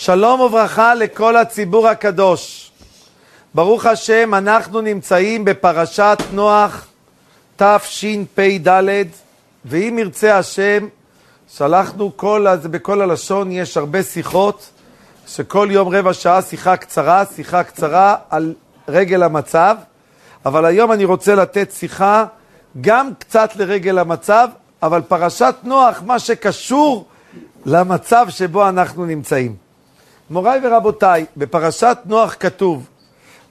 שלום וברכה לכל הציבור הקדוש. ברוך השם, אנחנו נמצאים בפרשת נוח תשפ"ד, ואם ירצה השם, שלחנו כל, בכל הלשון, יש הרבה שיחות, שכל יום רבע שעה שיחה קצרה, שיחה קצרה על רגל המצב, אבל היום אני רוצה לתת שיחה גם קצת לרגל המצב, אבל פרשת נוח, מה שקשור למצב שבו אנחנו נמצאים. מוריי ורבותיי, בפרשת נוח כתוב,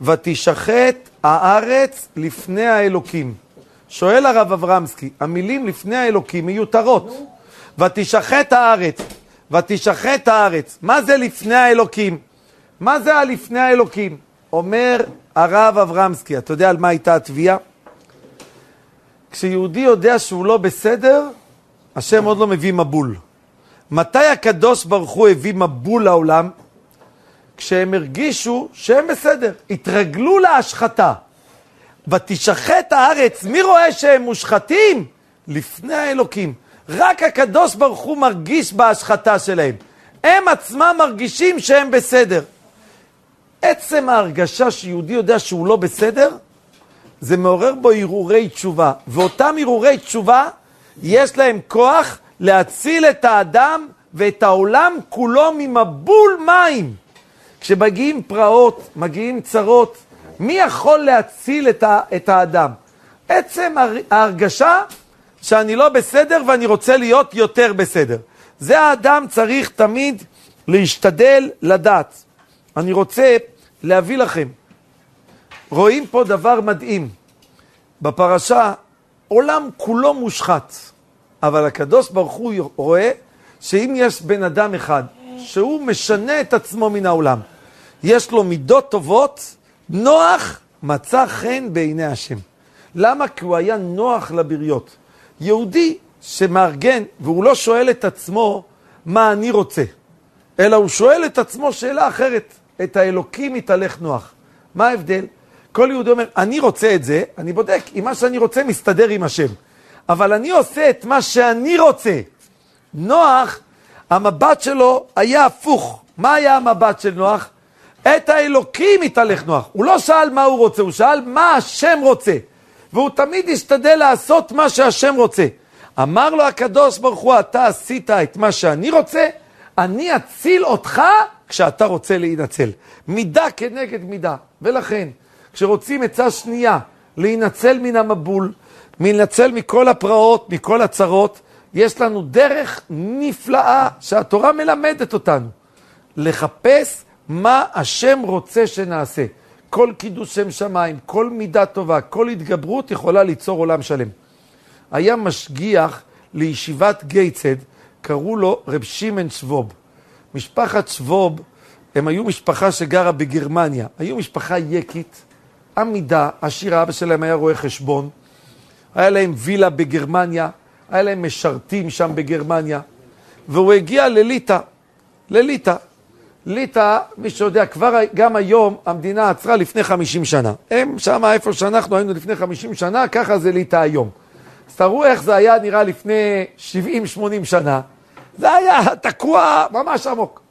ותשחט הארץ לפני האלוקים. שואל הרב אברמסקי, המילים לפני האלוקים מיותרות. ותשחט הארץ, ותשחט הארץ. מה זה לפני האלוקים? מה זה הלפני האלוקים? אומר הרב אברמסקי, אתה יודע על מה הייתה התביעה? כשיהודי יודע שהוא לא בסדר, השם עוד לא מביא מבול. מתי הקדוש ברוך הוא הביא מבול לעולם? כשהם הרגישו שהם בסדר, התרגלו להשחתה. ותשחט הארץ, מי רואה שהם מושחתים? לפני האלוקים. רק הקדוש ברוך הוא מרגיש בהשחתה שלהם. הם עצמם מרגישים שהם בסדר. עצם ההרגשה שיהודי יודע שהוא לא בסדר, זה מעורר בו הרהורי תשובה. ואותם הרהורי תשובה, יש להם כוח להציל את האדם ואת העולם כולו ממבול מים. כשמגיעים פרעות, מגיעים צרות, מי יכול להציל את, ה, את האדם? עצם ההרגשה שאני לא בסדר ואני רוצה להיות יותר בסדר. זה האדם צריך תמיד להשתדל לדעת. אני רוצה להביא לכם, רואים פה דבר מדהים. בפרשה, עולם כולו מושחת, אבל הקדוש ברוך הוא רואה שאם יש בן אדם אחד שהוא משנה את עצמו מן העולם, יש לו מידות טובות, נוח מצא חן בעיני השם. למה? כי הוא היה נוח לבריות. יהודי שמארגן, והוא לא שואל את עצמו מה אני רוצה, אלא הוא שואל את עצמו שאלה אחרת. את האלוקים יתהלך נוח. מה ההבדל? כל יהודי אומר, אני רוצה את זה, אני בודק אם מה שאני רוצה מסתדר עם השם. אבל אני עושה את מה שאני רוצה. נוח, המבט שלו היה הפוך. מה היה המבט של נוח? את האלוקים יתהלך נוח. הוא לא שאל מה הוא רוצה, הוא שאל מה השם רוצה. והוא תמיד השתדל לעשות מה שהשם רוצה. אמר לו הקדוש ברוך הוא, אתה עשית את מה שאני רוצה, אני אציל אותך כשאתה רוצה להינצל. מידה כנגד מידה. ולכן, כשרוצים עצה שנייה להינצל מן המבול, להינצל מכל הפרעות, מכל הצרות, יש לנו דרך נפלאה שהתורה מלמדת אותנו. לחפש מה השם רוצה שנעשה. כל קידוש שם שמיים, כל מידה טובה, כל התגברות יכולה ליצור עולם שלם. היה משגיח לישיבת גייצד, קראו לו רב שמעון שבוב. משפחת שבוב, הם היו משפחה שגרה בגרמניה. היו משפחה יקית, עמידה, עשירה, אבא שלהם היה רואה חשבון. היה להם וילה בגרמניה, היה להם משרתים שם בגרמניה. והוא הגיע לליטא, לליטא. ליטא, מי שיודע, כבר גם היום המדינה עצרה לפני 50 שנה. הם שם, איפה שאנחנו היינו לפני 50 שנה, ככה זה ליטא היום. אז תראו איך זה היה נראה לפני 70-80 שנה. זה היה תקוע ממש עמוק.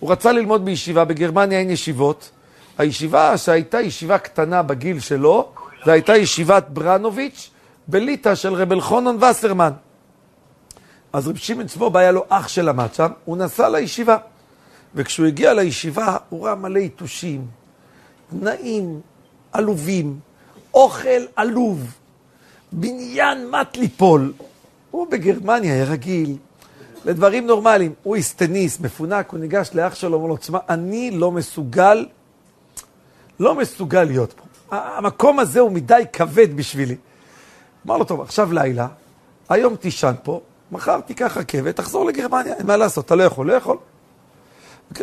הוא רצה ללמוד בישיבה, בגרמניה אין ישיבות. הישיבה שהייתה ישיבה קטנה בגיל שלו, זו הייתה ישיבת ברנוביץ' בליטא של רב אלחונן וסרמן. אז רב שמעון צבוב היה לו אח שלמד שם, הוא נסע לישיבה. וכשהוא הגיע לישיבה, הוא ראה מלא יתושים, תנאים עלובים, אוכל עלוב, בניין מת ליפול. הוא בגרמניה היה רגיל לדברים נורמליים. הוא הסטניס, מפונק, הוא ניגש לאח שלו, אומר לו, תשמע, אני לא מסוגל, לא מסוגל להיות פה. המקום הזה הוא מדי כבד בשבילי. אמר לו, טוב, עכשיו לילה, היום תישן פה, מחר תיקח רכבת, תחזור לגרמניה, אין מה לעשות, אתה לא יכול, לא יכול.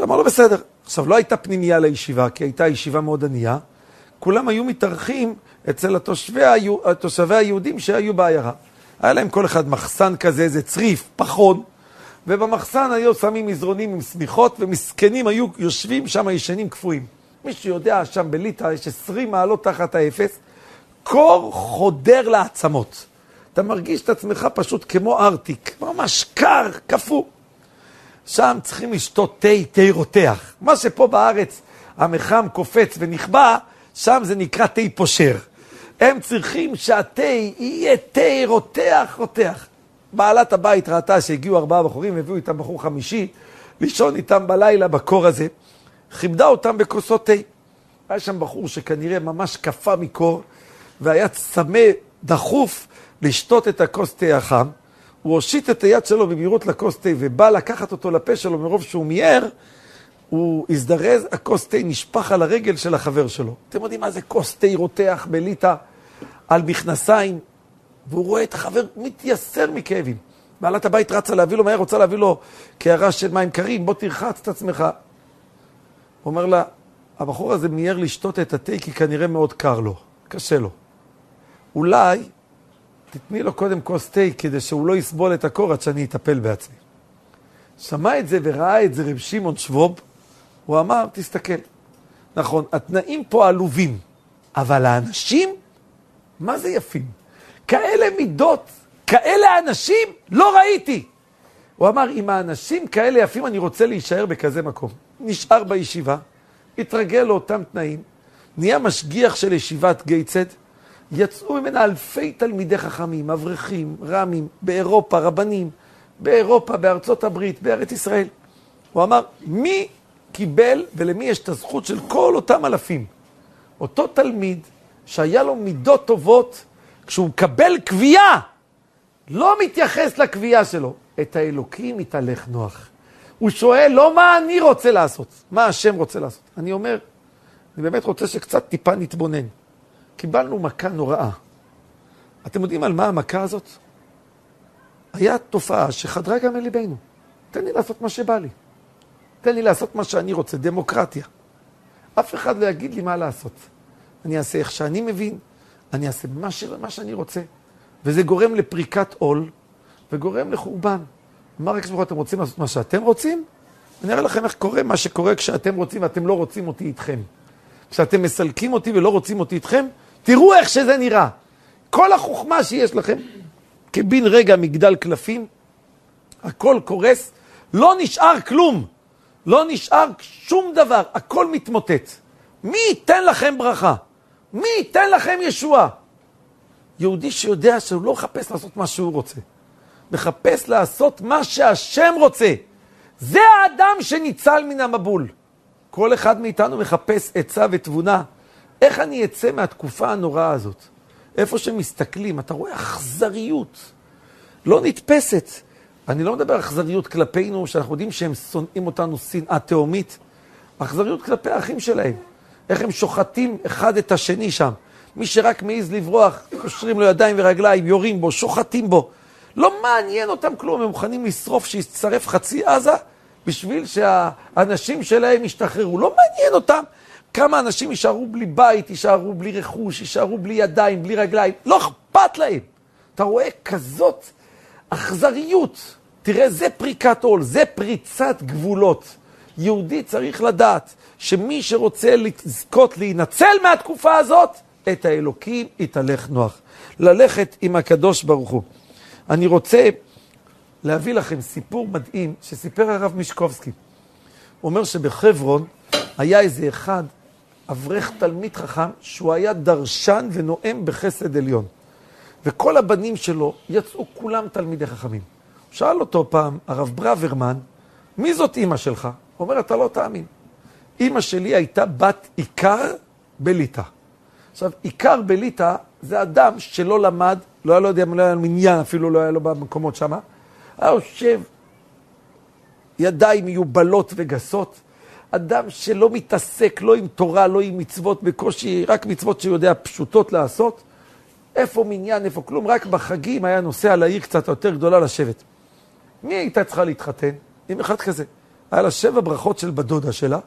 אמר לו, בסדר. עכשיו, לא הייתה פנימייה לישיבה, כי הייתה ישיבה מאוד ענייה. כולם היו מתארחים אצל התושבי, התושבי היהודים שהיו בעיירה. היה להם כל אחד מחסן כזה, איזה צריף, פחון, ובמחסן היו שמים מזרונים עם שמיכות, ומסכנים היו יושבים שם ישנים קפואים. מי שיודע, שם בליטא יש 20 מעלות תחת האפס, קור חודר לעצמות. אתה מרגיש את עצמך פשוט כמו ארטיק, ממש קר, קפוא. שם צריכים לשתות תה, תה רותח. מה שפה בארץ המחם קופץ ונכבה, שם זה נקרא תה פושר. הם צריכים שהתה יהיה תה רותח, רותח. בעלת הבית ראתה שהגיעו ארבעה בחורים, הביאו איתם בחור חמישי, לישון איתם בלילה בקור הזה. כיבדה אותם בכוסות תה. היה שם בחור שכנראה ממש קפא מקור, והיה צמא דחוף לשתות את הכוס תה החם. הוא הושיט את היד שלו במהירות לכוס תה, ובא לקחת אותו לפה שלו מרוב שהוא מיהר, הוא הזדרז, הכוס תה נשפך על הרגל של החבר שלו. אתם יודעים מה זה כוס תה רותח בליטא על מכנסיים? והוא רואה את החבר מתייסר מכאבים. בעלת הבית רצה להביא לו מהר, רוצה להביא לו קערה של מים קרים, בוא תרחץ את עצמך. הוא אומר לה, הבחור הזה מיהר לשתות את התה כי כנראה מאוד קר לו, קשה לו. אולי תתני לו קודם כוס תה כדי שהוא לא יסבול את הקור עד שאני אטפל בעצמי. שמע את זה וראה את זה רב שמעון שבוב, הוא אמר, תסתכל, נכון, התנאים פה עלובים, אבל האנשים, מה זה יפים? כאלה מידות, כאלה אנשים, לא ראיתי. הוא אמר, אם האנשים כאלה יפים, אני רוצה להישאר בכזה מקום. נשאר בישיבה, התרגל לאותם תנאים, נהיה משגיח של ישיבת גייצד, יצאו ממנה אלפי תלמידי חכמים, אברכים, רמים, באירופה, רבנים, באירופה, בארצות הברית, בארץ ישראל. הוא אמר, מי קיבל ולמי יש את הזכות של כל אותם אלפים? אותו תלמיד שהיה לו מידות טובות, כשהוא מקבל קביעה, לא מתייחס לקביעה שלו. את האלוקים מתהלך נוח. הוא שואל לא מה אני רוצה לעשות, מה השם רוצה לעשות. אני אומר, אני באמת רוצה שקצת טיפה נתבונן. קיבלנו מכה נוראה. אתם יודעים על מה המכה הזאת? היה תופעה שחדרה גם אל ליבנו. תן לי לעשות מה שבא לי. תן לי לעשות מה שאני רוצה, דמוקרטיה. אף אחד לא יגיד לי מה לעשות. אני אעשה איך שאני מבין, אני אעשה מה, ש... מה שאני רוצה. וזה גורם לפריקת עול, וגורם לחורבן. אמר רק ברוך אתם רוצים לעשות מה שאתם רוצים? אני אראה לכם איך קורה מה שקורה כשאתם רוצים ואתם לא רוצים אותי איתכם. כשאתם מסלקים אותי ולא רוצים אותי איתכם, תראו איך שזה נראה. כל החוכמה שיש לכם, כבין רגע מגדל קלפים, הכל קורס, לא נשאר כלום. לא נשאר שום דבר, הכל מתמוטט. מי ייתן לכם ברכה? מי ייתן לכם ישועה? יהודי שיודע שהוא לא מחפש לעשות מה שהוא רוצה, מחפש לעשות מה שהשם רוצה. זה האדם שניצל מן המבול. כל אחד מאיתנו מחפש עצה ותבונה. איך אני אצא מהתקופה הנוראה הזאת? איפה שמסתכלים, אתה רואה אכזריות לא נתפסת. אני לא מדבר אכזריות כלפינו, שאנחנו יודעים שהם שונאים אותנו שנאה תהומית. אכזריות כלפי האחים שלהם. איך הם שוחטים אחד את השני שם. מי שרק מעז לברוח, קושרים לו ידיים ורגליים, יורים בו, שוחטים בו. לא מעניין אותם כלום, הם מוכנים לשרוף, שיצטרף חצי עזה, בשביל שהאנשים שלהם ישתחררו. לא מעניין אותם כמה אנשים יישארו בלי בית, יישארו בלי רכוש, יישארו בלי ידיים, בלי רגליים. לא אכפת להם. אתה רואה כזאת אכזריות. תראה, זה פריקת עול, זה פריצת גבולות. יהודי צריך לדעת שמי שרוצה לזכות להינצל מהתקופה הזאת, את האלוקים יתהלך נוח. ללכת עם הקדוש ברוך הוא. אני רוצה להביא לכם סיפור מדהים שסיפר הרב מישקובסקי. הוא אומר שבחברון היה איזה אחד, אברך תלמיד חכם, שהוא היה דרשן ונואם בחסד עליון. וכל הבנים שלו יצאו כולם תלמידי חכמים. שאל אותו פעם, הרב ברוורמן, מי זאת אימא שלך? הוא אומר, אתה לא תאמין. אימא שלי הייתה בת עיקר בליטא. עכשיו, עיקר בליטא זה אדם שלא למד, לא היה לו יודע, לא היה לו מניין, אפילו לא היה לו במקומות שמה. היה יושב, ידיים מיובלות וגסות, אדם שלא מתעסק לא עם תורה, לא עם מצוות בקושי, רק מצוות שהוא יודע פשוטות לעשות. איפה מניין, איפה כלום, רק בחגים היה נוסע לעיר קצת יותר גדולה לשבת. מי הייתה צריכה להתחתן? עם אחד כזה. היה לה שבע ברכות של בדודה שלה,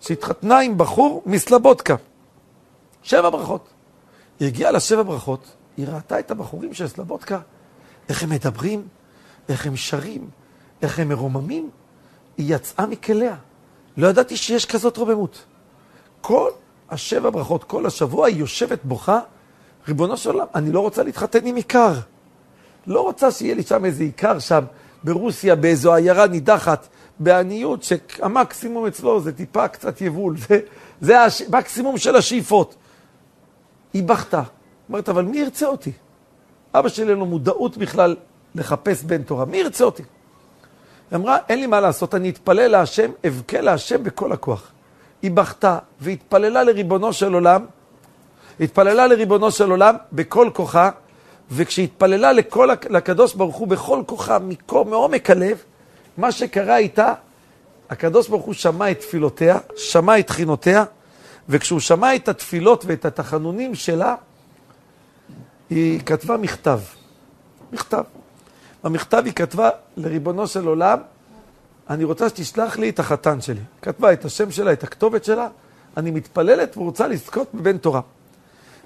שהתחתנה עם בחור מסלבודקה. שבע ברכות. היא הגיעה לשבע ברכות, היא ראתה את הבחורים של סלבודקה, איך הם מדברים, איך הם שרים, איך הם מרוממים. היא יצאה מכליה. לא ידעתי שיש כזאת רוממות. כל השבע ברכות, כל השבוע היא יושבת בוכה, ריבונו של עולם, אני לא רוצה להתחתן עם עיקר. לא רוצה שיהיה לי שם איזה עיקר שם, ברוסיה, באיזו עיירה נידחת, בעניות שהמקסימום אצלו זה טיפה קצת יבול, זה, זה המקסימום של השאיפות. היא בכתה. אומרת, אבל מי ירצה אותי? אבא שלי אין לו מודעות בכלל לחפש בן תורה, מי ירצה אותי? היא אמרה, אין לי מה לעשות, אני אתפלל להשם, אבכה להשם בכל הכוח. היא בכתה והתפללה לריבונו של עולם, התפללה לריבונו של עולם בכל כוחה, וכשהתפללה לכל, לקדוש ברוך הוא בכל כוחה, מעומק הלב, מה שקרה איתה, הקדוש ברוך הוא שמע את תפילותיה, שמע את תחינותיה, וכשהוא שמע את התפילות ואת התחנונים שלה, היא כתבה מכתב. מכתב. במכתב היא כתבה לריבונו של עולם, אני רוצה שתשלח לי את החתן שלי. כתבה את השם שלה, את הכתובת שלה, אני מתפללת ורוצה לזכות בבן תורה.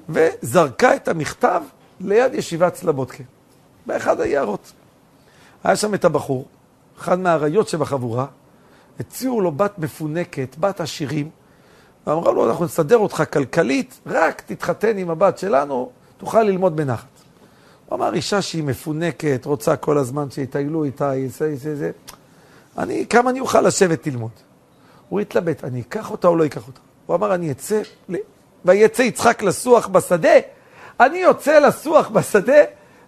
וזרקה את המכתב ליד ישיבת סלבודקה, באחד היערות. היה שם את הבחור, אחד מהאריות שבחבורה, הציעו לו בת מפונקת, בת עשירים, ואמרה לו, אנחנו נסדר אותך כלכלית, רק תתחתן עם הבת שלנו, תוכל ללמוד בנחת. הוא אמר, אישה שהיא מפונקת, רוצה כל הזמן שיטיילו איתה, זה, זה, זה. אני, כמה אני אוכל לשבת ללמוד? הוא התלבט, אני אקח אותה או לא אקח אותה? הוא אמר, אני אצא, ויצא יצחק לסוח בשדה, אני יוצא לסוח בשדה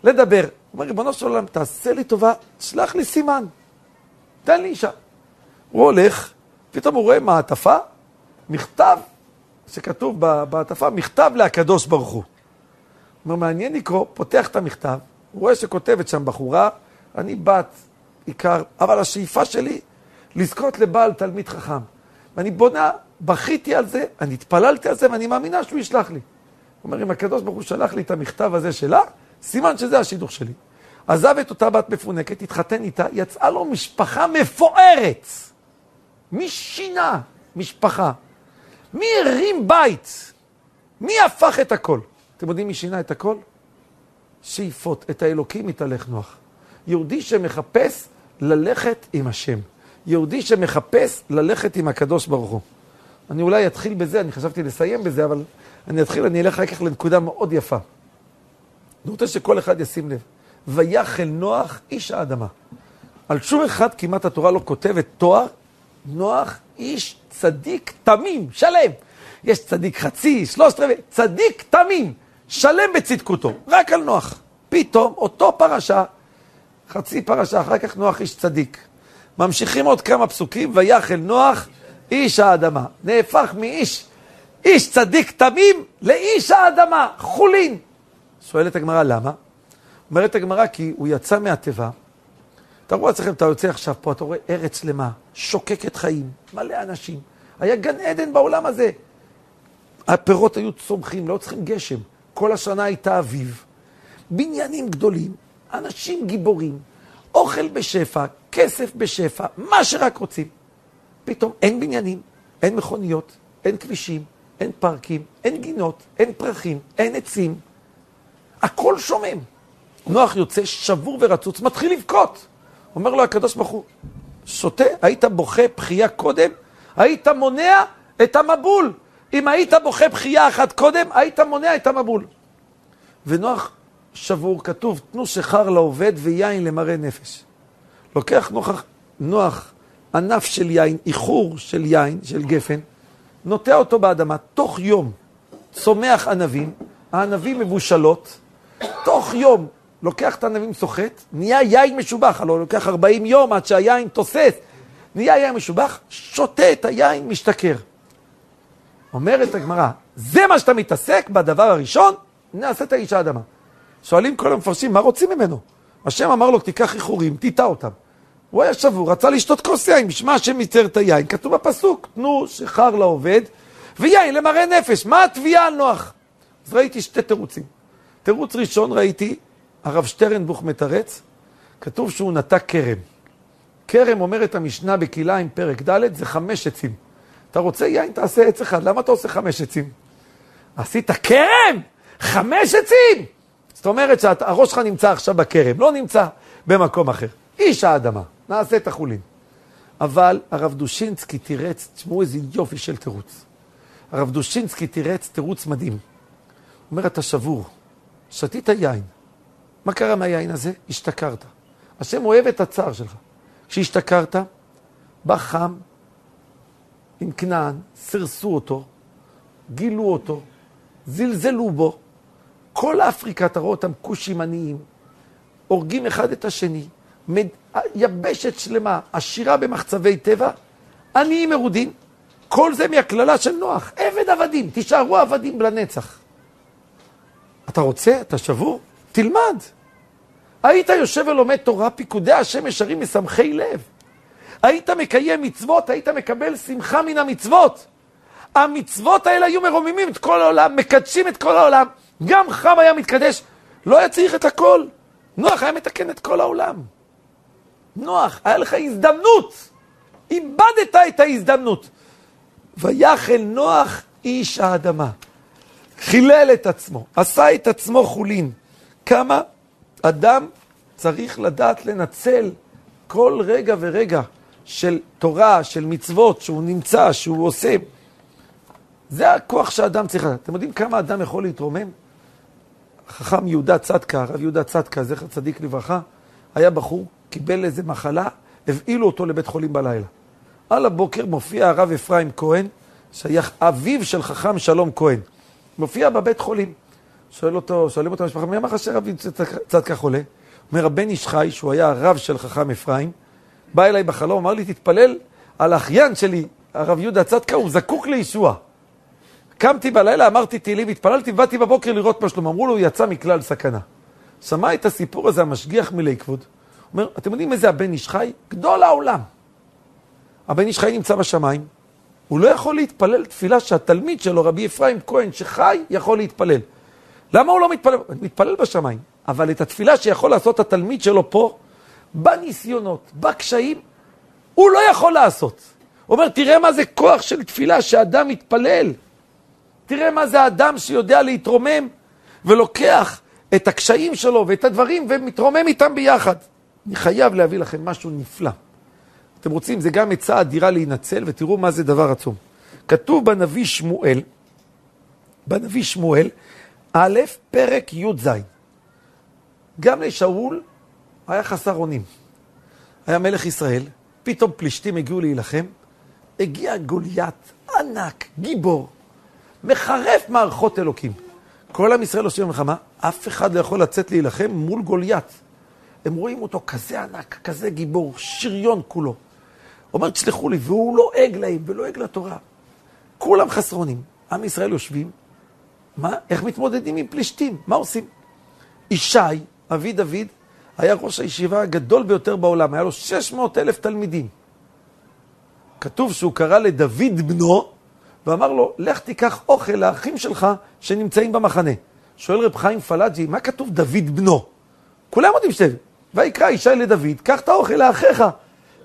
לדבר. הוא אומר, ריבונו של עולם, תעשה לי טובה, שלח לי סימן, תן לי אישה. הוא הולך, פתאום הוא רואה מעטפה, מכתב שכתוב במעטפה, מכתב להקדוש ברוך הוא. אומר, מעניין לקרוא, פותח את המכתב, הוא רואה שכותבת שם בחורה, אני בת עיקר, אבל השאיפה שלי לזכות לבעל תלמיד חכם. ואני בונה, בכיתי על זה, אני התפללתי על זה, ואני מאמינה שהוא ישלח לי. הוא אומר, אם הקדוש ברוך הוא שלח לי את המכתב הזה שלה, סימן שזה השידוך שלי. עזב את אותה בת מפונקת, התחתן איתה, יצאה לו משפחה מפוארת. מי שינה משפחה? מי הרים בית? מי הפך את הכל? אתם יודעים מי שינה את הכל? שאיפות, את האלוקים התהלך נוח. יהודי שמחפש ללכת עם השם. יהודי שמחפש ללכת עם הקדוש ברוך הוא. אני אולי אתחיל בזה, אני חשבתי לסיים בזה, אבל אני אתחיל, אני אלך אחר כך לנקודה מאוד יפה. אני רוצה שכל אחד ישים לב. ויחל נוח איש האדמה. על שום אחד כמעט התורה לא כותבת תואר, נוח איש צדיק תמים, שלם. יש צדיק חצי, שלושת רבעי, צדיק תמים, שלם בצדקותו, רק על נוח. פתאום אותו פרשה, חצי פרשה, אחר כך נוח איש צדיק. ממשיכים עוד כמה פסוקים, ויחל נוח איש האדמה. נהפך מאיש, איש צדיק תמים לאיש האדמה, חולין. שואלת הגמרא, למה? אומרת הגמרא, כי הוא יצא מהתיבה. תראו לעצמכם, אתה יוצא עכשיו פה, אתה רואה ארץ שלמה, שוקקת חיים, מלא אנשים. היה גן עדן בעולם הזה. הפירות היו צומחים, לא צריכים גשם. כל השנה הייתה אביב. בניינים גדולים, אנשים גיבורים, אוכל בשפע, כסף בשפע, מה שרק רוצים. פתאום אין בניינים, אין מכוניות, אין כבישים, אין פארקים, אין גינות, אין פרחים, אין עצים. הכל שומם. נוח יוצא שבור ורצוץ, מתחיל לבכות. אומר לו הקדוש ברוך הוא, שותה, היית בוכה בכייה קודם, היית מונע את המבול. אם היית בוכה בכייה אחת קודם, היית מונע את המבול. ונוח שבור, כתוב, תנו שכר לעובד ויין למראה נפש. לוקח נוח, נוח ענף של יין, איחור של יין, של גפן, נוטע אותו באדמה, תוך יום צומח ענבים, הענבים מבושלות, תוך יום לוקח את הענבים סוחט, נהיה יין משובח, הלוא לוקח 40 יום עד שהיין תוסס, נהיה יין משובח, שותה את היין, משתכר. אומרת הגמרא, זה מה שאתה מתעסק בדבר הראשון? נעשה את האיש האדמה. שואלים כל המפרשים, מה רוצים ממנו? השם אמר לו, תיקח איחורים, תיטע אותם. הוא היה שבור, רצה לשתות כוס יין, בשמה השם ייצר את היין. כתוב בפסוק, תנו שכר לעובד ויין למראה נפש. מה התביעה על נוח? אז ראיתי שתי תירוצים. תירוץ ראשון ראיתי, הרב שטרנבוך מתרץ, כתוב שהוא נטע כרם. כרם, אומרת המשנה בכלאיים, פרק ד', זה חמש עצים. אתה רוצה יין, תעשה עץ אחד. למה אתה עושה חמש עצים? עשית כרם! חמש עצים! זאת אומרת שהראש שלך נמצא עכשיו בכרם, לא נמצא במקום אחר. איש האדמה, נעשה את החולין. אבל הרב דושינסקי תירץ, תשמעו איזה יופי של תירוץ. הרב דושינסקי תירץ תירוץ מדהים. אומר, אתה שבור, שתית יין. מה קרה מהיין הזה? השתכרת. השם אוהב את הצער שלך. כשהשתכרת, בא חם עם כנען, סירסו אותו, גילו אותו, זלזלו בו. כל אפריקה, אתה רואה אותם כושים עניים, הורגים אחד את השני, מד... יבשת שלמה, עשירה במחצבי טבע, עניים מרודים. כל זה מהקללה של נוח, עבד עבדים, תישארו עבדים לנצח. אתה רוצה? אתה שבור? תלמד. היית יושב ולומד תורה, פיקודי השם ישרים משמחי לב. היית מקיים מצוות, היית מקבל שמחה מן המצוות. המצוות האלה היו מרוממים את כל העולם, מקדשים את כל העולם. גם חם היה מתקדש, לא היה צריך את הכל. נוח היה מתקן את כל העולם. נוח, היה לך הזדמנות. איבדת את ההזדמנות. ויחל נוח איש האדמה. חילל את עצמו, עשה את עצמו חולין. כמה אדם צריך לדעת לנצל כל רגע ורגע של תורה, של מצוות, שהוא נמצא, שהוא עושה. זה הכוח שאדם צריך לדעת. אתם יודעים כמה אדם יכול להתרומם? חכם יהודה צדקה, הרב יהודה צדקה, זכר צדיק לברכה, היה בחור, קיבל איזה מחלה, הבהילו אותו לבית חולים בלילה. על הבוקר מופיע הרב אפרים כהן, שייך אביו של חכם שלום כהן. מופיע בבית חולים. שואל אותו, שואלים אותו המשפחה, מי אמר לך שרב צדקה חולה? אומר, הבן איש חי, שהוא היה הרב של חכם אפרים, בא אליי בחלום, אמר לי, תתפלל על האחיין שלי, הרב יהודה צדקה, הוא זקוק לישוע. קמתי בלילה, אמרתי תהילים, התפללתי, ובאתי בבוקר לראות מה שלום. אמרו לו, הוא יצא מכלל סכנה. שמע את הסיפור הזה, המשגיח מליכבוד. אומר, אתם יודעים איזה הבן איש חי? גדול העולם. הבן איש חי נמצא בשמיים, הוא לא יכול להתפלל תפילה שהתלמיד שלו, רבי אפרים כהן, שחי, יכול להתפלל. למה הוא לא מתפלל? מתפלל בשמיים, אבל את התפילה שיכול לעשות התלמיד שלו פה, בניסיונות, בקשיים, הוא לא יכול לעשות. הוא אומר, תראה מה זה כוח של תפילה שאדם מתפלל. תראה מה זה אדם שיודע להתרומם ולוקח את הקשיים שלו ואת הדברים ומתרומם איתם ביחד. אני חייב להביא לכם משהו נפלא. אתם רוצים, זה גם עצה אדירה להינצל, ותראו מה זה דבר עצום. כתוב בנביא שמואל, בנביא שמואל, א', פרק י"ז. גם לשאול היה חסר אונים. היה מלך ישראל, פתאום פלישתים הגיעו להילחם, הגיע גוליית ענק, גיבור, מחרף מערכות אלוקים. כל עם ישראל עושים במלחמה, אף אחד לא יכול לצאת להילחם מול גוליית. הם רואים אותו כזה ענק, כזה גיבור, שריון כולו. אומר, תסלחו לי, והוא לועג להם ולועג לתורה. כולם חסרונים. עם ישראל יושבים, מה? איך מתמודדים עם פלישתים? מה עושים? ישי, אבי דוד, היה ראש הישיבה הגדול ביותר בעולם, היה לו 600 אלף תלמידים. כתוב שהוא קרא לדוד בנו, ואמר לו, לך תיקח אוכל לאחים שלך שנמצאים במחנה. שואל רב חיים פלאג'י, מה כתוב דוד בנו? כולם יודעים שזה. ויקרא ישי לדוד, קח את האוכל לאחיך.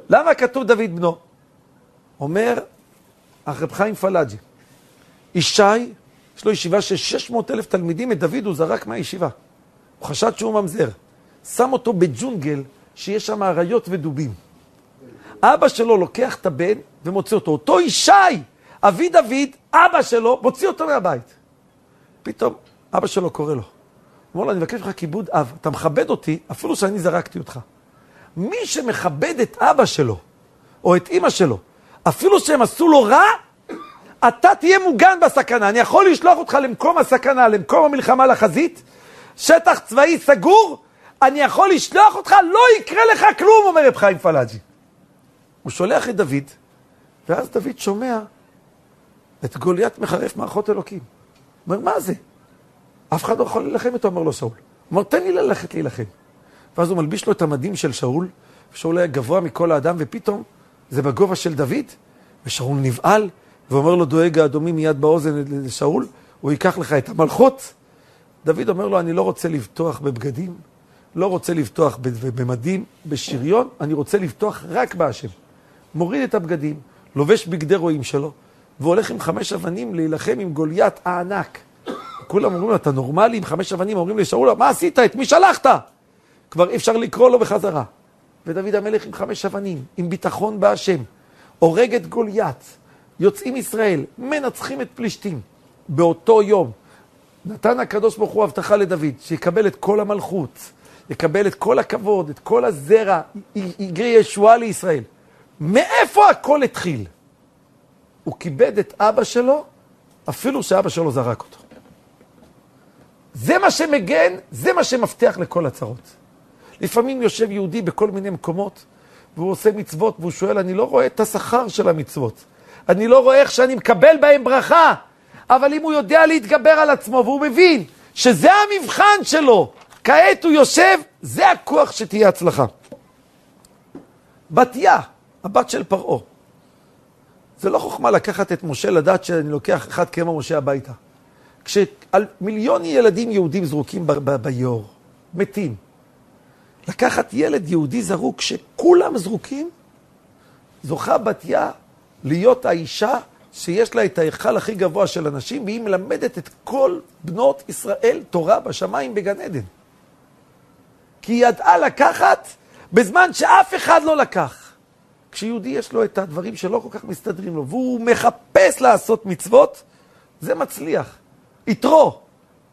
למה כתוב דוד בנו? אומר הרב חיים פלאג'י, ישי, יש לו ישיבה של 600 אלף תלמידים, את דוד הוא זרק מהישיבה. הוא חשד שהוא ממזר. שם אותו בג'ונגל שיש שם אריות ודובים. אבא שלו לוקח את הבן ומוציא אותו. אותו ישי, אבי דוד, אבא שלו, מוציא אותו מהבית. פתאום אבא שלו קורא לו. אומר לו, אני מבקש ממך כיבוד אב, אתה מכבד אותי אפילו שאני זרקתי אותך. מי שמכבד את אבא שלו, או את אימא שלו, אפילו שהם עשו לו רע, אתה תהיה מוגן בסכנה. אני יכול לשלוח אותך למקום הסכנה, למקום המלחמה לחזית, שטח צבאי סגור, אני יכול לשלוח אותך, לא יקרה לך כלום, אומר רב חיים פלאג'י. הוא שולח את דוד, ואז דוד שומע את גוליית מחרף מערכות אלוקים. הוא אומר, מה זה? אף אחד לא יכול להילחם איתו, אומר לו שאול. הוא אומר, תן לי ללכת להילחם. ואז הוא מלביש לו את המדים של שאול, ושאול היה גבוה מכל האדם, ופתאום זה בגובה של דוד, ושאול נבהל, ואומר לו, דואג האדומים מיד באוזן לשאול, הוא ייקח לך את המלכות. דוד אומר לו, אני לא רוצה לבטוח בבגדים, לא רוצה לבטוח במדים, בשריון, אני רוצה לבטוח רק בהשם. מוריד את הבגדים, לובש בגדי רועים שלו, והולך עם חמש אבנים להילחם עם גוליית הענק. כולם אומרים לו, אתה נורמלי עם חמש אבנים? אומרים לשאול, מה עשית? את מי שלחת? כבר אי אפשר לקרוא לו בחזרה. ודוד המלך עם חמש אבנים, עם ביטחון בהשם, הורג את גוליית, יוצאים ישראל, מנצחים את פלישתים. באותו יום נתן הקדוש ברוך הוא הבטחה לדוד, שיקבל את כל המלכות, יקבל את כל הכבוד, את כל הזרע, יגרי ישועה לישראל. מאיפה הכל התחיל? הוא כיבד את אבא שלו, אפילו שאבא שלו זרק אותו. זה מה שמגן, זה מה שמבטיח לכל הצרות. לפעמים יושב יהודי בכל מיני מקומות, והוא עושה מצוות, והוא שואל, אני לא רואה את השכר של המצוות. אני לא רואה איך שאני מקבל בהם ברכה. אבל אם הוא יודע להתגבר על עצמו, והוא מבין שזה המבחן שלו, כעת הוא יושב, זה הכוח שתהיה הצלחה. בתיה, הבת של פרעה. זה לא חוכמה לקחת את משה לדעת שאני לוקח אחד כמו משה הביתה. כשמיליון ילדים יהודים זרוקים ביור, מתים, לקחת ילד יהודי זרוק, שכולם זרוקים, זוכה בתיה להיות האישה שיש לה את ההיכל הכי גבוה של אנשים, והיא מלמדת את כל בנות ישראל תורה בשמיים בגן עדן. כי היא ידעה לקחת בזמן שאף אחד לא לקח. כשיהודי יש לו את הדברים שלא כל כך מסתדרים לו, והוא מחפש לעשות מצוות, זה מצליח. יתרו,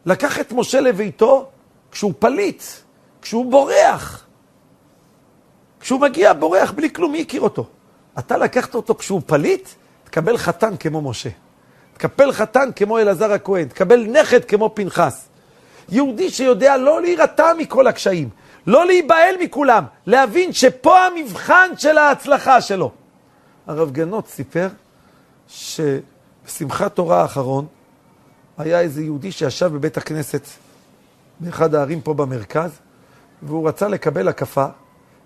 לקח את משה לביתו כשהוא פליט, כשהוא בורח. כשהוא מגיע בורח בלי כלום, מי הכיר אותו? אתה לקחת אותו כשהוא פליט, תקבל חתן כמו משה. תקבל חתן כמו אלעזר הכהן, תקבל נכד כמו פנחס. יהודי שיודע לא להירתע מכל הקשיים, לא להיבהל מכולם, להבין שפה המבחן של ההצלחה שלו. הרב גנות סיפר שבשמחת תורה האחרון היה איזה יהודי שישב בבית הכנסת באחד הערים פה במרכז, והוא רצה לקבל הקפה,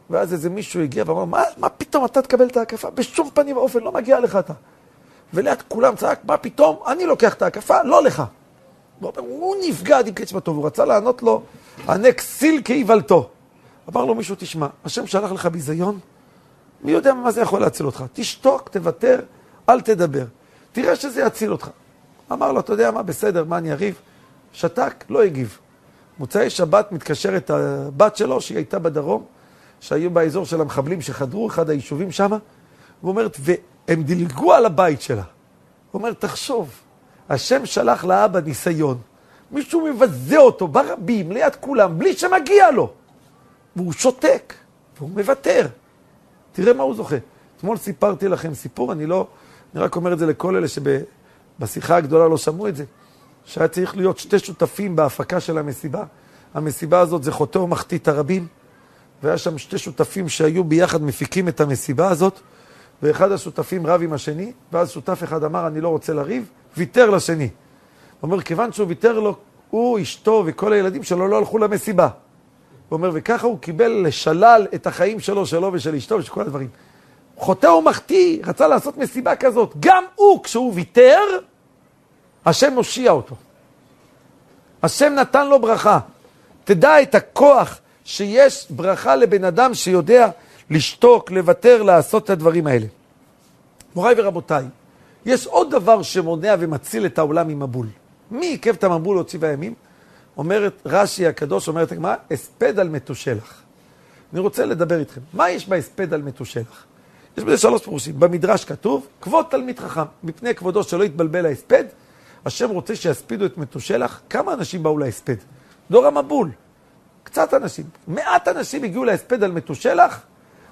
ואז איזה מישהו הגיע ואמר, מה, מה פתאום אתה תקבל את ההקפה? בשום פנים ואופן לא מגיע לך אתה. וליד כולם צעק, מה פתאום? אני לוקח את ההקפה, לא לך. הוא נפגע עד עם קצבתו, והוא רצה לענות לו, ענה כסיל כאיוולתו. אמר לו מישהו, תשמע, השם שלח לך ביזיון, מי יודע מה זה יכול להציל אותך? תשתוק, תוותר, אל תדבר. תראה שזה יציל אותך. אמר לו, אתה יודע מה, בסדר, מה אני אריב? שתק, לא הגיב. מוצאי שבת מתקשרת הבת שלו, שהיא הייתה בדרום, שהיו באזור של המחבלים שחדרו, אחד היישובים שם, ואומרת, והם דילגו על הבית שלה. הוא אומר, תחשוב, השם שלח לאבא ניסיון, מישהו מבזה אותו ברבים, ליד כולם, בלי שמגיע לו. והוא שותק, והוא מוותר. תראה מה הוא זוכה. אתמול סיפרתי לכם סיפור, אני לא, אני רק אומר את זה לכל אלה שבשיחה הגדולה לא שמעו את זה, שהיה צריך להיות שתי שותפים בהפקה של המסיבה. המסיבה הזאת זה חוטא ומחטיא הרבים, והיה שם שתי שותפים שהיו ביחד מפיקים את המסיבה הזאת, ואחד השותפים רב עם השני, ואז שותף אחד אמר, אני לא רוצה לריב, ויתר לשני. אומר, כיוון שהוא ויתר לו, הוא, אשתו וכל הילדים שלו לא הלכו למסיבה. הוא אומר, וככה הוא קיבל לשלל את החיים שלו, שלו ושל אשתו ושל כל הדברים. חוטא ומחטיא, רצה לעשות מסיבה כזאת. גם הוא, כשהוא ויתר, השם הושיע אותו. השם נתן לו ברכה. תדע את הכוח שיש ברכה לבן אדם שיודע לשתוק, לוותר, לעשות את הדברים האלה. מוריי ורבותיי, יש עוד דבר שמונע ומציל את העולם ממבול. מי עיכב את המבול להוציא בימים? אומרת רש"י הקדוש, אומרת הגמרא, הספד על מתושלח. אני רוצה לדבר איתכם. מה יש בהספד על מתושלח? יש בזה שלוש פירושים. במדרש כתוב, כבוד תלמיד חכם, מפני כבודו שלא יתבלבל ההספד, השם רוצה שיספידו את מתושלח. כמה אנשים באו להספד? דור המבול. קצת אנשים. מעט אנשים הגיעו להספד על מתושלח,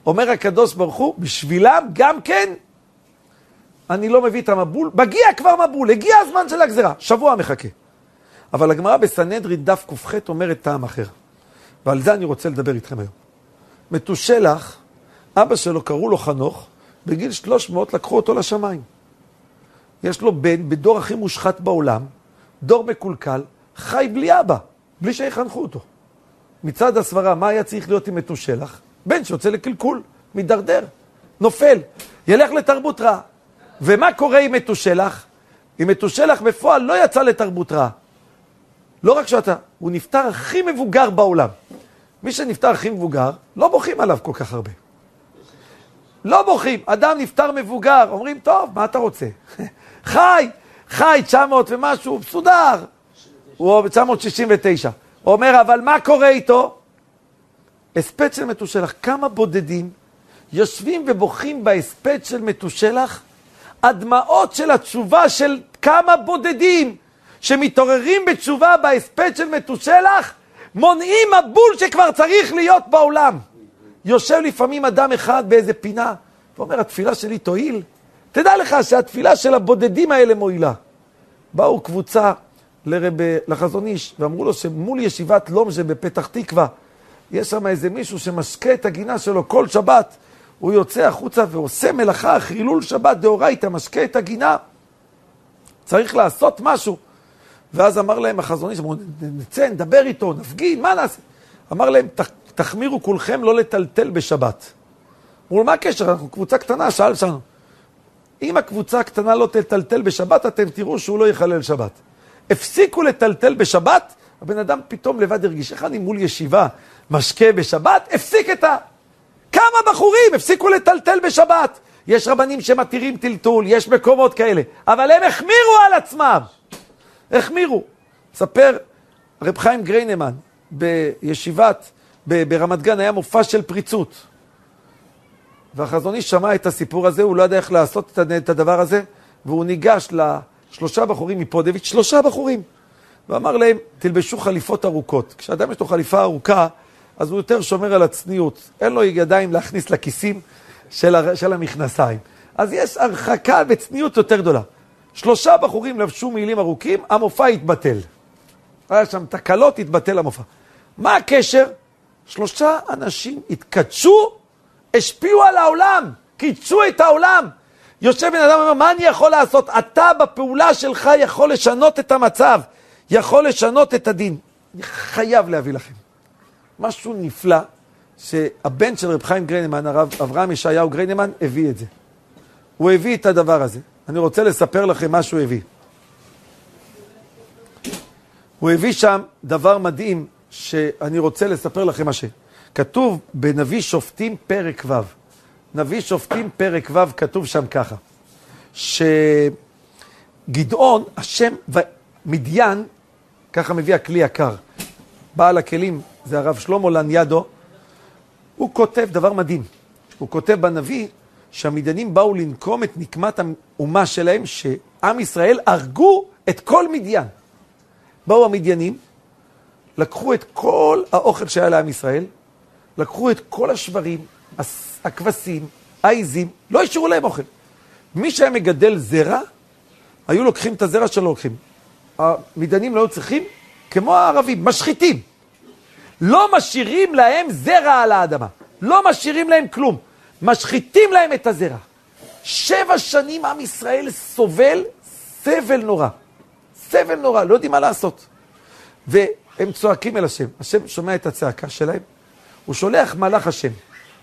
אומר הקדוש ברוך הוא, בשבילם גם כן, אני לא מביא את המבול, מגיע כבר מבול, הגיע הזמן של הגזרה, שבוע מחכה. אבל הגמרא בסנהדרין דף ק"ח אומרת טעם אחר. ועל זה אני רוצה לדבר איתכם היום. מתושלח, אבא שלו קראו לו חנוך, בגיל 300 לקחו אותו לשמיים. יש לו בן בדור הכי מושחת בעולם, דור מקולקל, חי בלי אבא, בלי שיחנכו אותו. מצד הסברה, מה היה צריך להיות עם מתושלח? בן שיוצא לקלקול, מידרדר, נופל, ילך לתרבות רעה. ומה קורה עם מתושלח? עם מתושלח בפועל לא יצא לתרבות רעה. לא רק שאתה, הוא נפטר הכי מבוגר בעולם. מי שנפטר הכי מבוגר, לא בוכים עליו כל כך הרבה. לא בוכים. אדם נפטר מבוגר, אומרים, טוב, מה אתה רוצה? חי, חי 900 ומשהו, מסודר. הוא ב-969. הוא אומר, אבל מה קורה איתו? הספד של מתושלח, כמה בודדים יושבים ובוכים בהספד של מתושלח? הדמעות של התשובה של כמה בודדים שמתעוררים בתשובה בהספד של מתושלח, מונעים מבול שכבר צריך להיות בעולם. יושב לפעמים אדם אחד באיזה פינה, ואומר, התפילה שלי תועיל? תדע לך שהתפילה של הבודדים האלה מועילה. באו קבוצה לרב, לחזון איש, ואמרו לו שמול ישיבת לומז'ה בפתח תקווה, יש שם איזה מישהו שמשקה את הגינה שלו כל שבת. הוא יוצא החוצה ועושה מלאכה, חילול שבת דאורייתא, משקה את הגינה. צריך לעשות משהו. ואז אמר להם החזון איש, נצא, נדבר איתו, נפגין, מה נעשה? אמר להם, תחמירו כולכם לא לטלטל בשבת. אמרו, מה הקשר? אנחנו קבוצה קטנה, שאל שלנו. אם הקבוצה הקטנה לא תטלטל בשבת, אתם תראו שהוא לא יחלל שבת. הפסיקו לטלטל בשבת, הבן אדם פתאום לבד הרגיש, איך אני מול ישיבה משקה בשבת? הפסיק את ה... כמה בחורים הפסיקו לטלטל בשבת. יש רבנים שמתירים טלטול, יש מקומות כאלה, אבל הם החמירו על עצמם. החמירו. ספר, רב חיים גריינמן, בישיבת, ברמת גן היה מופע של פריצות. והחזון איש שמע את הסיפור הזה, הוא לא ידע איך לעשות את הדבר הזה, והוא ניגש לשלושה בחורים מפודביץ', שלושה בחורים, ואמר להם, תלבשו חליפות ארוכות. כשאדם יש לו חליפה ארוכה, אז הוא יותר שומר על הצניעות. אין לו ידיים להכניס לכיסים של, הר... של המכנסיים. אז יש הרחקה וצניעות יותר גדולה. שלושה בחורים לבשו מעילים ארוכים, המופע התבטל. היה שם תקלות, התבטל המופע. מה הקשר? שלושה אנשים התקדשו, השפיעו על העולם, קידשו את העולם. יושב בן אדם ואומר, מה אני יכול לעשות? אתה בפעולה שלך יכול לשנות את המצב, יכול לשנות את הדין. אני חייב להביא לכם. משהו נפלא, שהבן של רב חיים גריינמן, הרב אברהם ישעיהו גריינמן, הביא את זה. הוא הביא את הדבר הזה. אני רוצה לספר לכם מה שהוא הביא. הוא הביא שם דבר מדהים שאני רוצה לספר לכם מה ש... כתוב בנביא שופטים פרק ו'. נביא שופטים פרק ו', כתוב שם ככה, שגדעון, השם ומדיין, ככה מביא הכלי יקר, בעל הכלים זה הרב שלמה לניאדו, הוא כותב דבר מדהים. הוא כותב בנביא שהמדיינים באו לנקום את נקמת האומה שלהם, שעם ישראל הרגו את כל מדיין. באו המדיינים, לקחו את כל האוכל שהיה לעם ישראל, לקחו את כל השברים, הכבשים, העיזים, לא השאירו להם אוכל. מי שהיה מגדל זרע, היו לוקחים את הזרע שלא לוקחים. המדיינים לא היו צריכים, כמו הערבים, משחיתים. לא משאירים להם זרע על האדמה. לא משאירים להם כלום. משחיתים להם את הזרע. שבע שנים עם ישראל סובל סבל נורא. סבל נורא, לא יודעים מה לעשות. והם צועקים אל השם. השם שומע את הצעקה שלהם, הוא שולח מלאך השם.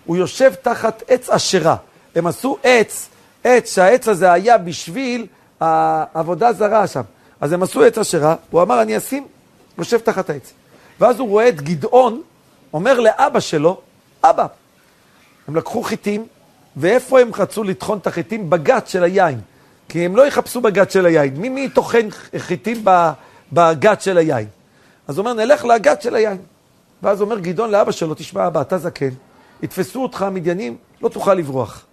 הוא יושב תחת עץ אשרה. הם עשו עץ, עץ שהעץ הזה היה בשביל העבודה זרה שם. אז הם עשו עץ אשרה, הוא אמר, אני אשים, יושב תחת העץ. ואז הוא רואה את גדעון, אומר לאבא שלו, אבא, הם לקחו חיטים, ואיפה הם רצו לטחון את החיטים? בגת של היין. כי הם לא יחפשו בגת של היין. מי מי טוחן חיטים בגת של היין? אז הוא אומר, נלך לגת של היין. ואז אומר גדעון לאבא שלו, תשמע אבא, אתה זקן, יתפסו אותך המדיינים, לא תוכל לברוח.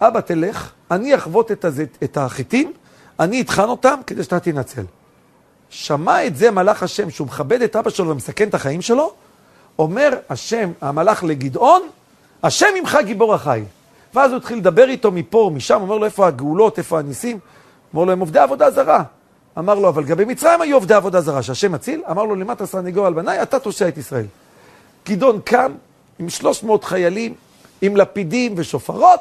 אבא, תלך, אני אחוות את. את החיטים, אני אטחן אותם כדי שאתה תנצל. שמע את זה מלאך השם, שהוא מכבד את אבא שלו ומסכן את החיים שלו, אומר השם, המלאך לגדעון, השם עמך גיבור החיל. ואז הוא התחיל לדבר איתו מפה ומשם, אומר לו, איפה הגאולות, איפה הניסים? אמר לו, הם עובדי עבודה זרה. אמר לו, אבל גם במצרים היו עובדי עבודה זרה, שהשם מציל? אמר לו, למטה סנגור על בניי, אתה תושע את ישראל. גדעון קם עם 300 חיילים, עם לפידים ושופרות,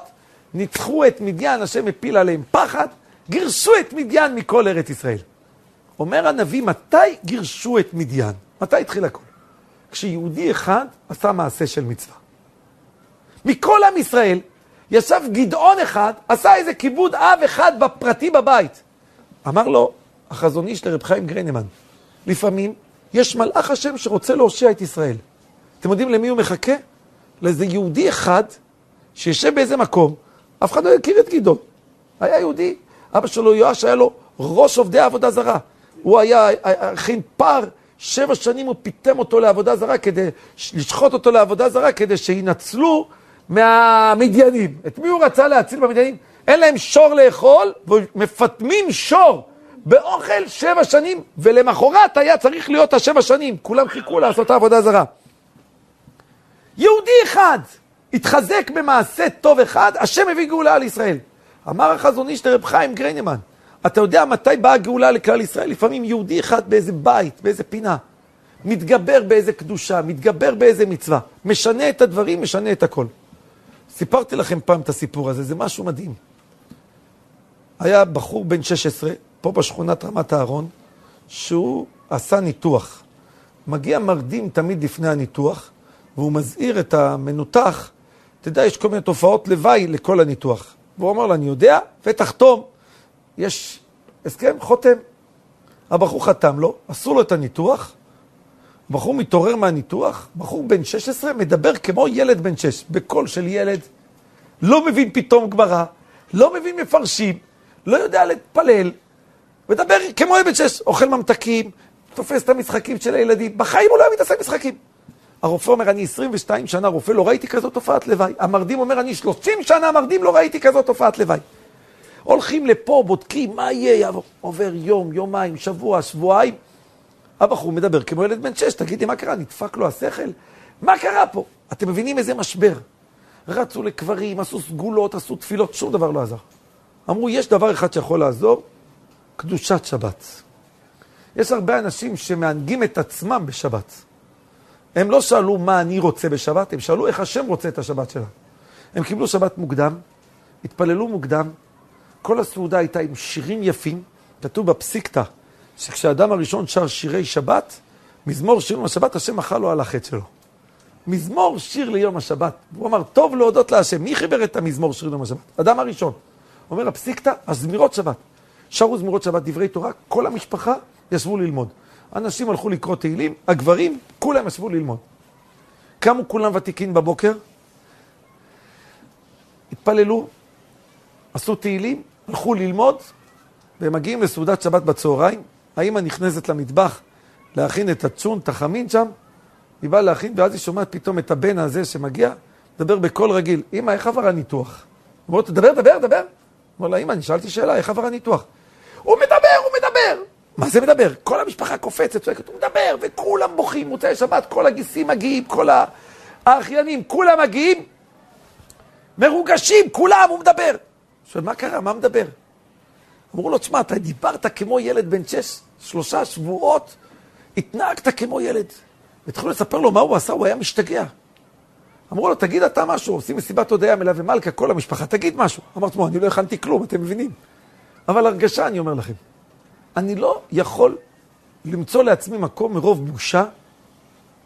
ניצחו את מדיין, השם הפיל עליהם פחד, גירשו את מדיין מכל ארץ ישראל. אומר הנביא, מתי גירשו את מדיין? מתי התחיל הכל? כשיהודי אחד עשה מעשה של מצווה. מכל עם ישראל ישב גדעון אחד, עשה איזה כיבוד אב אחד בפרטי בבית. אמר לו החזון איש לרב חיים גרנמן, לפעמים יש מלאך השם שרוצה להושיע את ישראל. אתם יודעים למי הוא מחכה? לאיזה יהודי אחד שיושב באיזה מקום, אף אחד לא הכיר את גדעון. היה יהודי, אבא שלו יואש היה לו ראש עובדי עבודה זרה. הוא היה, הכין פר, שבע שנים הוא פיתם אותו לעבודה זרה כדי, לשחוט אותו לעבודה זרה כדי שינצלו מהמדיינים. את מי הוא רצה להציל במדיינים? אין להם שור לאכול, ומפטמים שור באוכל שבע שנים, ולמחרת היה צריך להיות השבע שנים. כולם חיכו לעשות העבודה זרה. יהודי אחד התחזק במעשה טוב אחד, השם הביא גאולה על ישראל. אמר החזון איש לרב חיים גריינמן, אתה יודע מתי באה הגאולה לכלל ישראל? לפעמים יהודי אחד באיזה בית, באיזה פינה, מתגבר באיזה קדושה, מתגבר באיזה מצווה, משנה את הדברים, משנה את הכל. סיפרתי לכם פעם את הסיפור הזה, זה משהו מדהים. היה בחור בן 16, פה בשכונת רמת אהרון, שהוא עשה ניתוח. מגיע מרדים תמיד לפני הניתוח, והוא מזהיר את המנותח, אתה יודע, יש כל מיני תופעות לוואי לכל הניתוח. והוא אמר לו, אני יודע, ותחתום. יש הסכם, חותם. הבחור חתם לו, עשו לו את הניתוח, בחור מתעורר מהניתוח, בחור בן 16 מדבר כמו ילד בן 6, בקול של ילד, לא מבין פתאום גמרא, לא מבין מפרשים, לא יודע להתפלל, מדבר כמו ילד בן 6, אוכל ממתקים, תופס את המשחקים של הילדים, בחיים הוא לא היה מתעסק במשחקים. הרופא אומר, אני 22 שנה רופא, לא ראיתי כזאת תופעת לוואי. המרדים אומר, אני 30 שנה מרדים, לא ראיתי כזאת תופעת לוואי. הולכים לפה, בודקים, מה יהיה? עובר יום, יומיים, שבוע, שבועיים. הבחור מדבר כמו ילד בן שש, תגידי, מה קרה? נדפק לו השכל? מה קרה פה? אתם מבינים איזה משבר? רצו לקברים, עשו סגולות, עשו תפילות, שום דבר לא עזר. אמרו, יש דבר אחד שיכול לעזור, קדושת שבת. יש הרבה אנשים שמענגים את עצמם בשבת. הם לא שאלו מה אני רוצה בשבת, הם שאלו איך השם רוצה את השבת שלהם. הם קיבלו שבת מוקדם, התפללו מוקדם, כל הסעודה הייתה עם שירים יפים, כתוב בפסיקתא, שכשהאדם הראשון שר שירי שבת, מזמור שיר השבת, השם מחל לו על החטא שלו. מזמור שיר ליום השבת. הוא אמר, טוב להודות להשם. מי חיבר את המזמור שיר ליום השבת? אדם הראשון. אומר הפסיקתא, הזמירות שבת. שרו זמירות שבת, דברי תורה, כל המשפחה ישבו ללמוד. אנשים הלכו לקרוא תהילים, הגברים, כולם ישבו ללמוד. קמו כולם ותיקין בבוקר, התפללו, עשו תהילים, הלכו ללמוד, והם מגיעים לסעודת שבת בצהריים, האמא נכנסת למטבח להכין את הצ'ון, את החמין שם, היא באה להכין, ואז היא שומעת פתאום את הבן הזה שמגיע, מדבר בקול רגיל, אמא, איך עבר הניתוח? הוא אומר, תדבר, דבר, דבר. אומר לה, אמא, אני שאלתי שאלה, איך עבר הניתוח? הוא מדבר, הוא מדבר. מה זה מדבר? כל המשפחה קופצת, צועקת, הוא מדבר, וכולם בוכים, מוצאי שבת, כל הגיסים מגיעים, כל האחיינים, כולם מגיעים, מרוגשים, כולם, הוא מדבר. שואל, מה קרה? מה מדבר? אמרו לו, תשמע, אתה דיברת כמו ילד בן שש, שלושה שבועות, התנהגת כמו ילד. והתחילו לספר לו מה הוא עשה, הוא היה משתגע. אמרו לו, תגיד אתה משהו, עושים מסיבת הודיה מלווה מלכה, כל המשפחה, תגיד משהו. אמר, תשמעו, אני לא הכנתי כלום, אתם מבינים. אבל הרגשה, אני אומר לכם, אני לא יכול למצוא לעצמי מקום מרוב בושה.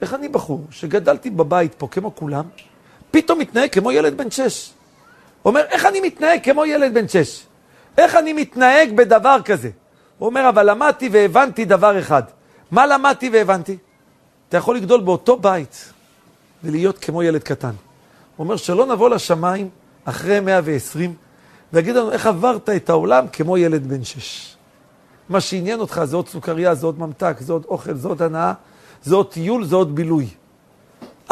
איך אני בחור שגדלתי בבית פה כמו כולם, פתאום מתנהג כמו ילד בן שש. אומר, איך אני מתנהג כמו ילד בן שש? איך אני מתנהג בדבר כזה? הוא אומר, אבל למדתי והבנתי דבר אחד. מה למדתי והבנתי? אתה יכול לגדול באותו בית ולהיות כמו ילד קטן. הוא אומר, שלא נבוא לשמיים אחרי 120 ויגיד לנו, איך עברת את העולם כמו ילד בן שש. מה שעניין אותך זה עוד סוכריה, זה עוד ממתק, זה עוד אוכל, זה עוד הנאה, זה עוד טיול, זה עוד בילוי.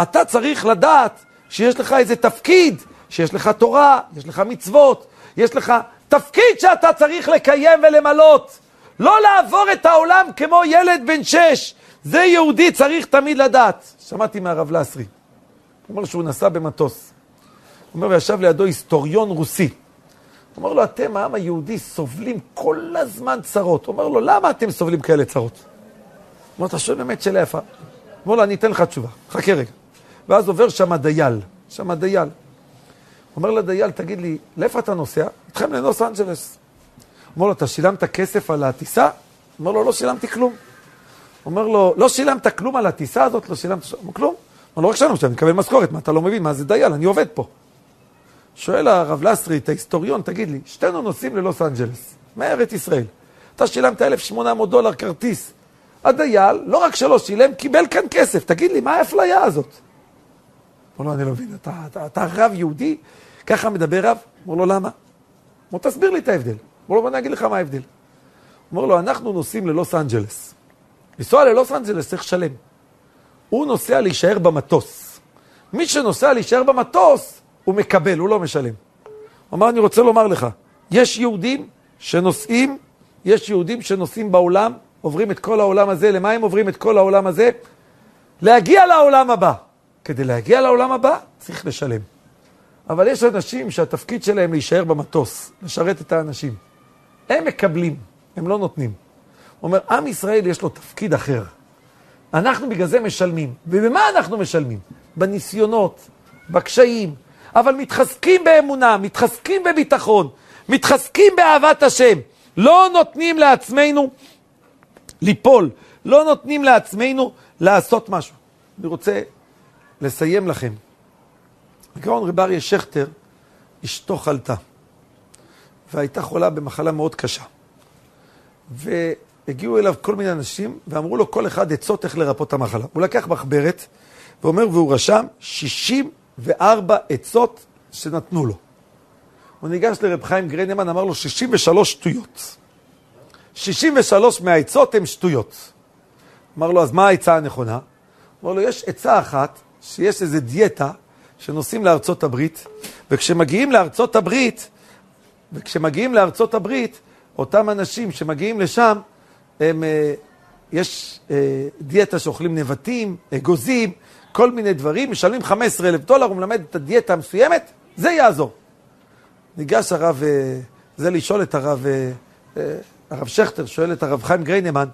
אתה צריך לדעת שיש לך איזה תפקיד, שיש לך תורה, יש לך מצוות, יש לך תפקיד שאתה צריך לקיים ולמלות. לא לעבור את העולם כמו ילד בן שש. זה יהודי צריך תמיד לדעת. שמעתי מהרב לסרי. הוא אומר שהוא נסע במטוס. הוא אומר, וישב לידו היסטוריון רוסי. הוא אומר לו, אתם, העם היהודי, סובלים כל הזמן צרות. הוא אומר לו, למה אתם סובלים כאלה צרות? הוא אומר, אתה שואל באמת שאלה יפה. הוא אומר לו, אני אתן לך תשובה, חכה רגע. ואז עובר שם דייל, שם דייל. אומר לדייל, תגיד לי, לאיפה אתה נוסע? איתכם לנוס אנג'לס. אומר לו, אתה שילמת כסף על הטיסה? אומר לו, לא שילמתי כלום. אומר לו, לא שילמת כלום על הטיסה הזאת? לא שילמת כלום? אומר לו, רק שאני אני מקבל משכורת, מה אתה לא מבין? מה זה דייל? אני עובד פה. שואל הרב לסרי, את ההיסטוריון, תגיד לי, שתינו נוסעים ללוס אנג'לס, מארץ ישראל. אתה שילמת 1,800 דולר כרטיס. הדייל, לא רק שלא שילם, קיבל כאן כסף. תגיד לי, מה האפליה הזאת? אומר לו, אני לא מבין, אתה, אתה, אתה רב יהודי? ככה מדבר רב? אומר לו, למה? אומר, תסביר לי את ההבדל. אומר לו, אני אגיד לך מה ההבדל. אומר לו, אנחנו נוסעים ללוס אנג'לס. לנסוע ללוס אנג'לס צריך לשלם. הוא נוסע להישאר במטוס. מי שנוסע להישאר במטוס, הוא מקבל, הוא לא משלם. הוא אמר, אני רוצה לומר לך, יש יהודים שנוסעים, יש יהודים שנוסעים בעולם, עוברים את כל העולם הזה, למה הם עוברים את כל העולם הזה? להגיע לעולם הבא. כדי להגיע לעולם הבא, צריך לשלם. אבל יש אנשים שהתפקיד שלהם להישאר במטוס, לשרת את האנשים. הם מקבלים, הם לא נותנים. הוא אומר, עם ישראל יש לו תפקיד אחר. אנחנו בגלל זה משלמים. ובמה אנחנו משלמים? בניסיונות, בקשיים, אבל מתחזקים באמונה, מתחזקים בביטחון, מתחזקים באהבת השם. לא נותנים לעצמנו ליפול, לא נותנים לעצמנו לעשות משהו. אני רוצה לסיים לכם. הגאון רב אריה שכטר, אשתו חלתה, והייתה חולה במחלה מאוד קשה. והגיעו אליו כל מיני אנשים, ואמרו לו כל אחד עצות איך לרפות את המחלה. הוא לקח מחברת, ואומר, והוא רשם 64 עצות שנתנו לו. הוא ניגש לרב חיים גרנמן, אמר לו 63 שטויות. 63 מהעצות הן שטויות. אמר לו, אז מה העצה הנכונה? אמר לו, יש עצה אחת, שיש איזו דיאטה שנוסעים לארצות הברית, וכשמגיעים לארצות הברית, וכשמגיעים לארצות הברית, אותם אנשים שמגיעים לשם, הם, אה, יש אה, דיאטה שאוכלים נבטים, אגוזים, כל מיני דברים, משלמים 15 אלף דולר, הוא מלמד את הדיאטה המסוימת, זה יעזור. ניגש הרב, אה, זה לשאול את הרב, הרב שכטר, שואל את הרב חיים גריינמן,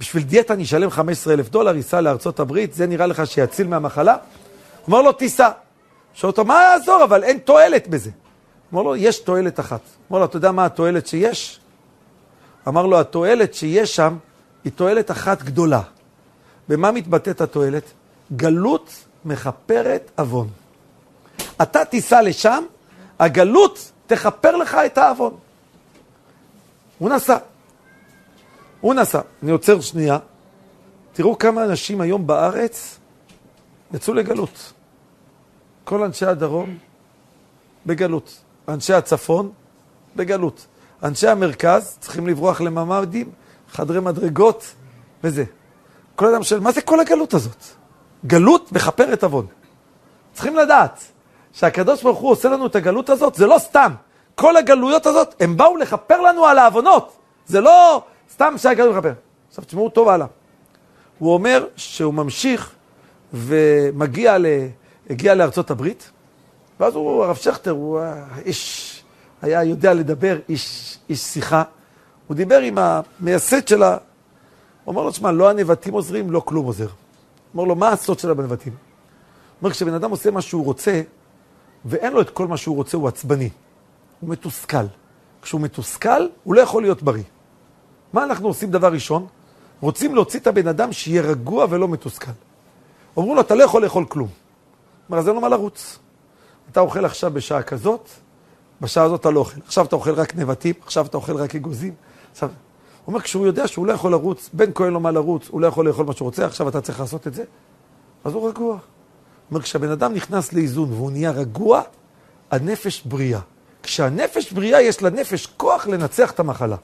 בשביל דיאטה אני אשלם 15 אלף דולר, ייסע לארצות הברית, זה נראה לך שיציל מהמחלה? הוא אומר לו, תיסע. שואל אותו, מה יעזור? אבל אין תועלת בזה. אמר לו, יש תועלת אחת. אמר לו, אתה יודע מה התועלת שיש? אמר לו, התועלת שיש שם היא תועלת אחת גדולה. במה מתבטאת התועלת? גלות מכפרת עוון. אתה תיסע לשם, הגלות תכפר לך את העוון. הוא נסע. הוא נסע. אני עוצר שנייה. תראו כמה אנשים היום בארץ יצאו לגלות. כל אנשי הדרום בגלות. אנשי הצפון בגלות. אנשי המרכז צריכים לברוח לממ"דים, חדרי מדרגות וזה. כל אדם שואל, מה זה כל הגלות הזאת? גלות מכפרת עוון. צריכים לדעת שהקדוש ברוך הוא עושה לנו את הגלות הזאת, זה לא סתם. כל הגלויות הזאת, הם באו לכפר לנו על העוונות. זה לא סתם שהגלות מכפר. עכשיו תשמעו טוב הלאה. הוא אומר שהוא ממשיך ומגיע ל... הגיע לארצות הברית, ואז הוא, הרב שכטר, הוא איש, היה יודע לדבר, איש, איש שיחה. הוא דיבר עם המייסד של ה... הוא אמר לו, שמע, לא הנבטים עוזרים, לא כלום עוזר. הוא אמר לו, מה הסוד שלה בנבטים? הוא אומר, כשבן אדם עושה מה שהוא רוצה, ואין לו את כל מה שהוא רוצה, הוא עצבני. הוא מתוסכל. כשהוא מתוסכל, הוא לא יכול להיות בריא. מה אנחנו עושים דבר ראשון? רוצים להוציא את הבן אדם שיהיה רגוע ולא מתוסכל. אמרו לו, אתה לא יכול לאכול כלום. אומר, אז אין לו מה לרוץ. אתה אוכל עכשיו בשעה כזאת, בשעה הזאת אתה לא אוכל. עכשיו אתה אוכל רק נבטים, עכשיו אתה אוכל רק אגוזים. עכשיו, הוא אומר, כשהוא יודע שהוא לא יכול לרוץ, בן כהן לא מה לרוץ, הוא לא יכול לאכול מה שהוא רוצה, עכשיו אתה צריך לעשות את זה, אז הוא רגוע. אומר, כשהבן אדם נכנס לאיזון והוא נהיה רגוע, הנפש בריאה. כשהנפש בריאה, יש לנפש כוח לנצח את המחלה.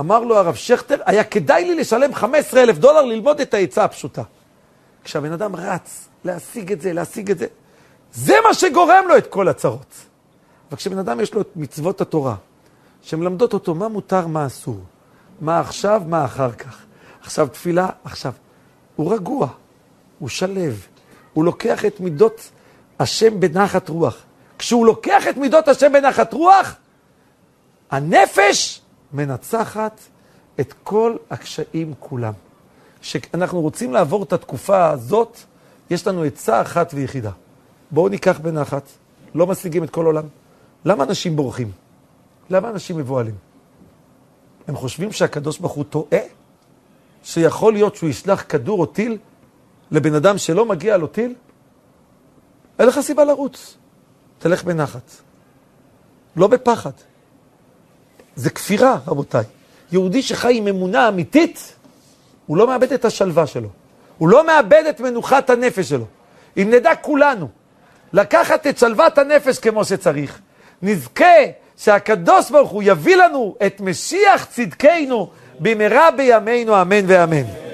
אמר לו הרב שכטר, היה כדאי לי לשלם 15 אלף דולר ללמוד את העצה הפשוטה. כשהבן אדם רץ להשיג את זה, להשיג את זה, זה מה שגורם לו את כל הצרות. אבל כשבן אדם יש לו את מצוות התורה, שמלמדות אותו מה מותר, מה אסור, מה עכשיו, מה אחר כך. עכשיו תפילה, עכשיו. הוא רגוע, הוא שלב, הוא לוקח את מידות השם בנחת רוח. כשהוא לוקח את מידות השם בנחת רוח, הנפש מנצחת את כל הקשיים כולם. כשאנחנו רוצים לעבור את התקופה הזאת, יש לנו עצה אחת ויחידה. בואו ניקח בנחת, לא משיגים את כל עולם. למה אנשים בורחים? למה אנשים מבוהלים? הם חושבים שהקדוש ברוך הוא טועה? שיכול להיות שהוא ישלח כדור או טיל לבן אדם שלא מגיע לו טיל? אין לך סיבה לרוץ. תלך בנחת. לא בפחד. זה כפירה, רבותיי. יהודי שחי עם אמונה אמיתית, הוא לא מאבד את השלווה שלו. הוא לא מאבד את מנוחת הנפש שלו. אם נדע כולנו לקחת את שלוות הנפש כמו שצריך, נזכה שהקדוש ברוך הוא יביא לנו את משיח צדקנו במהרה בימינו אמן ואמן.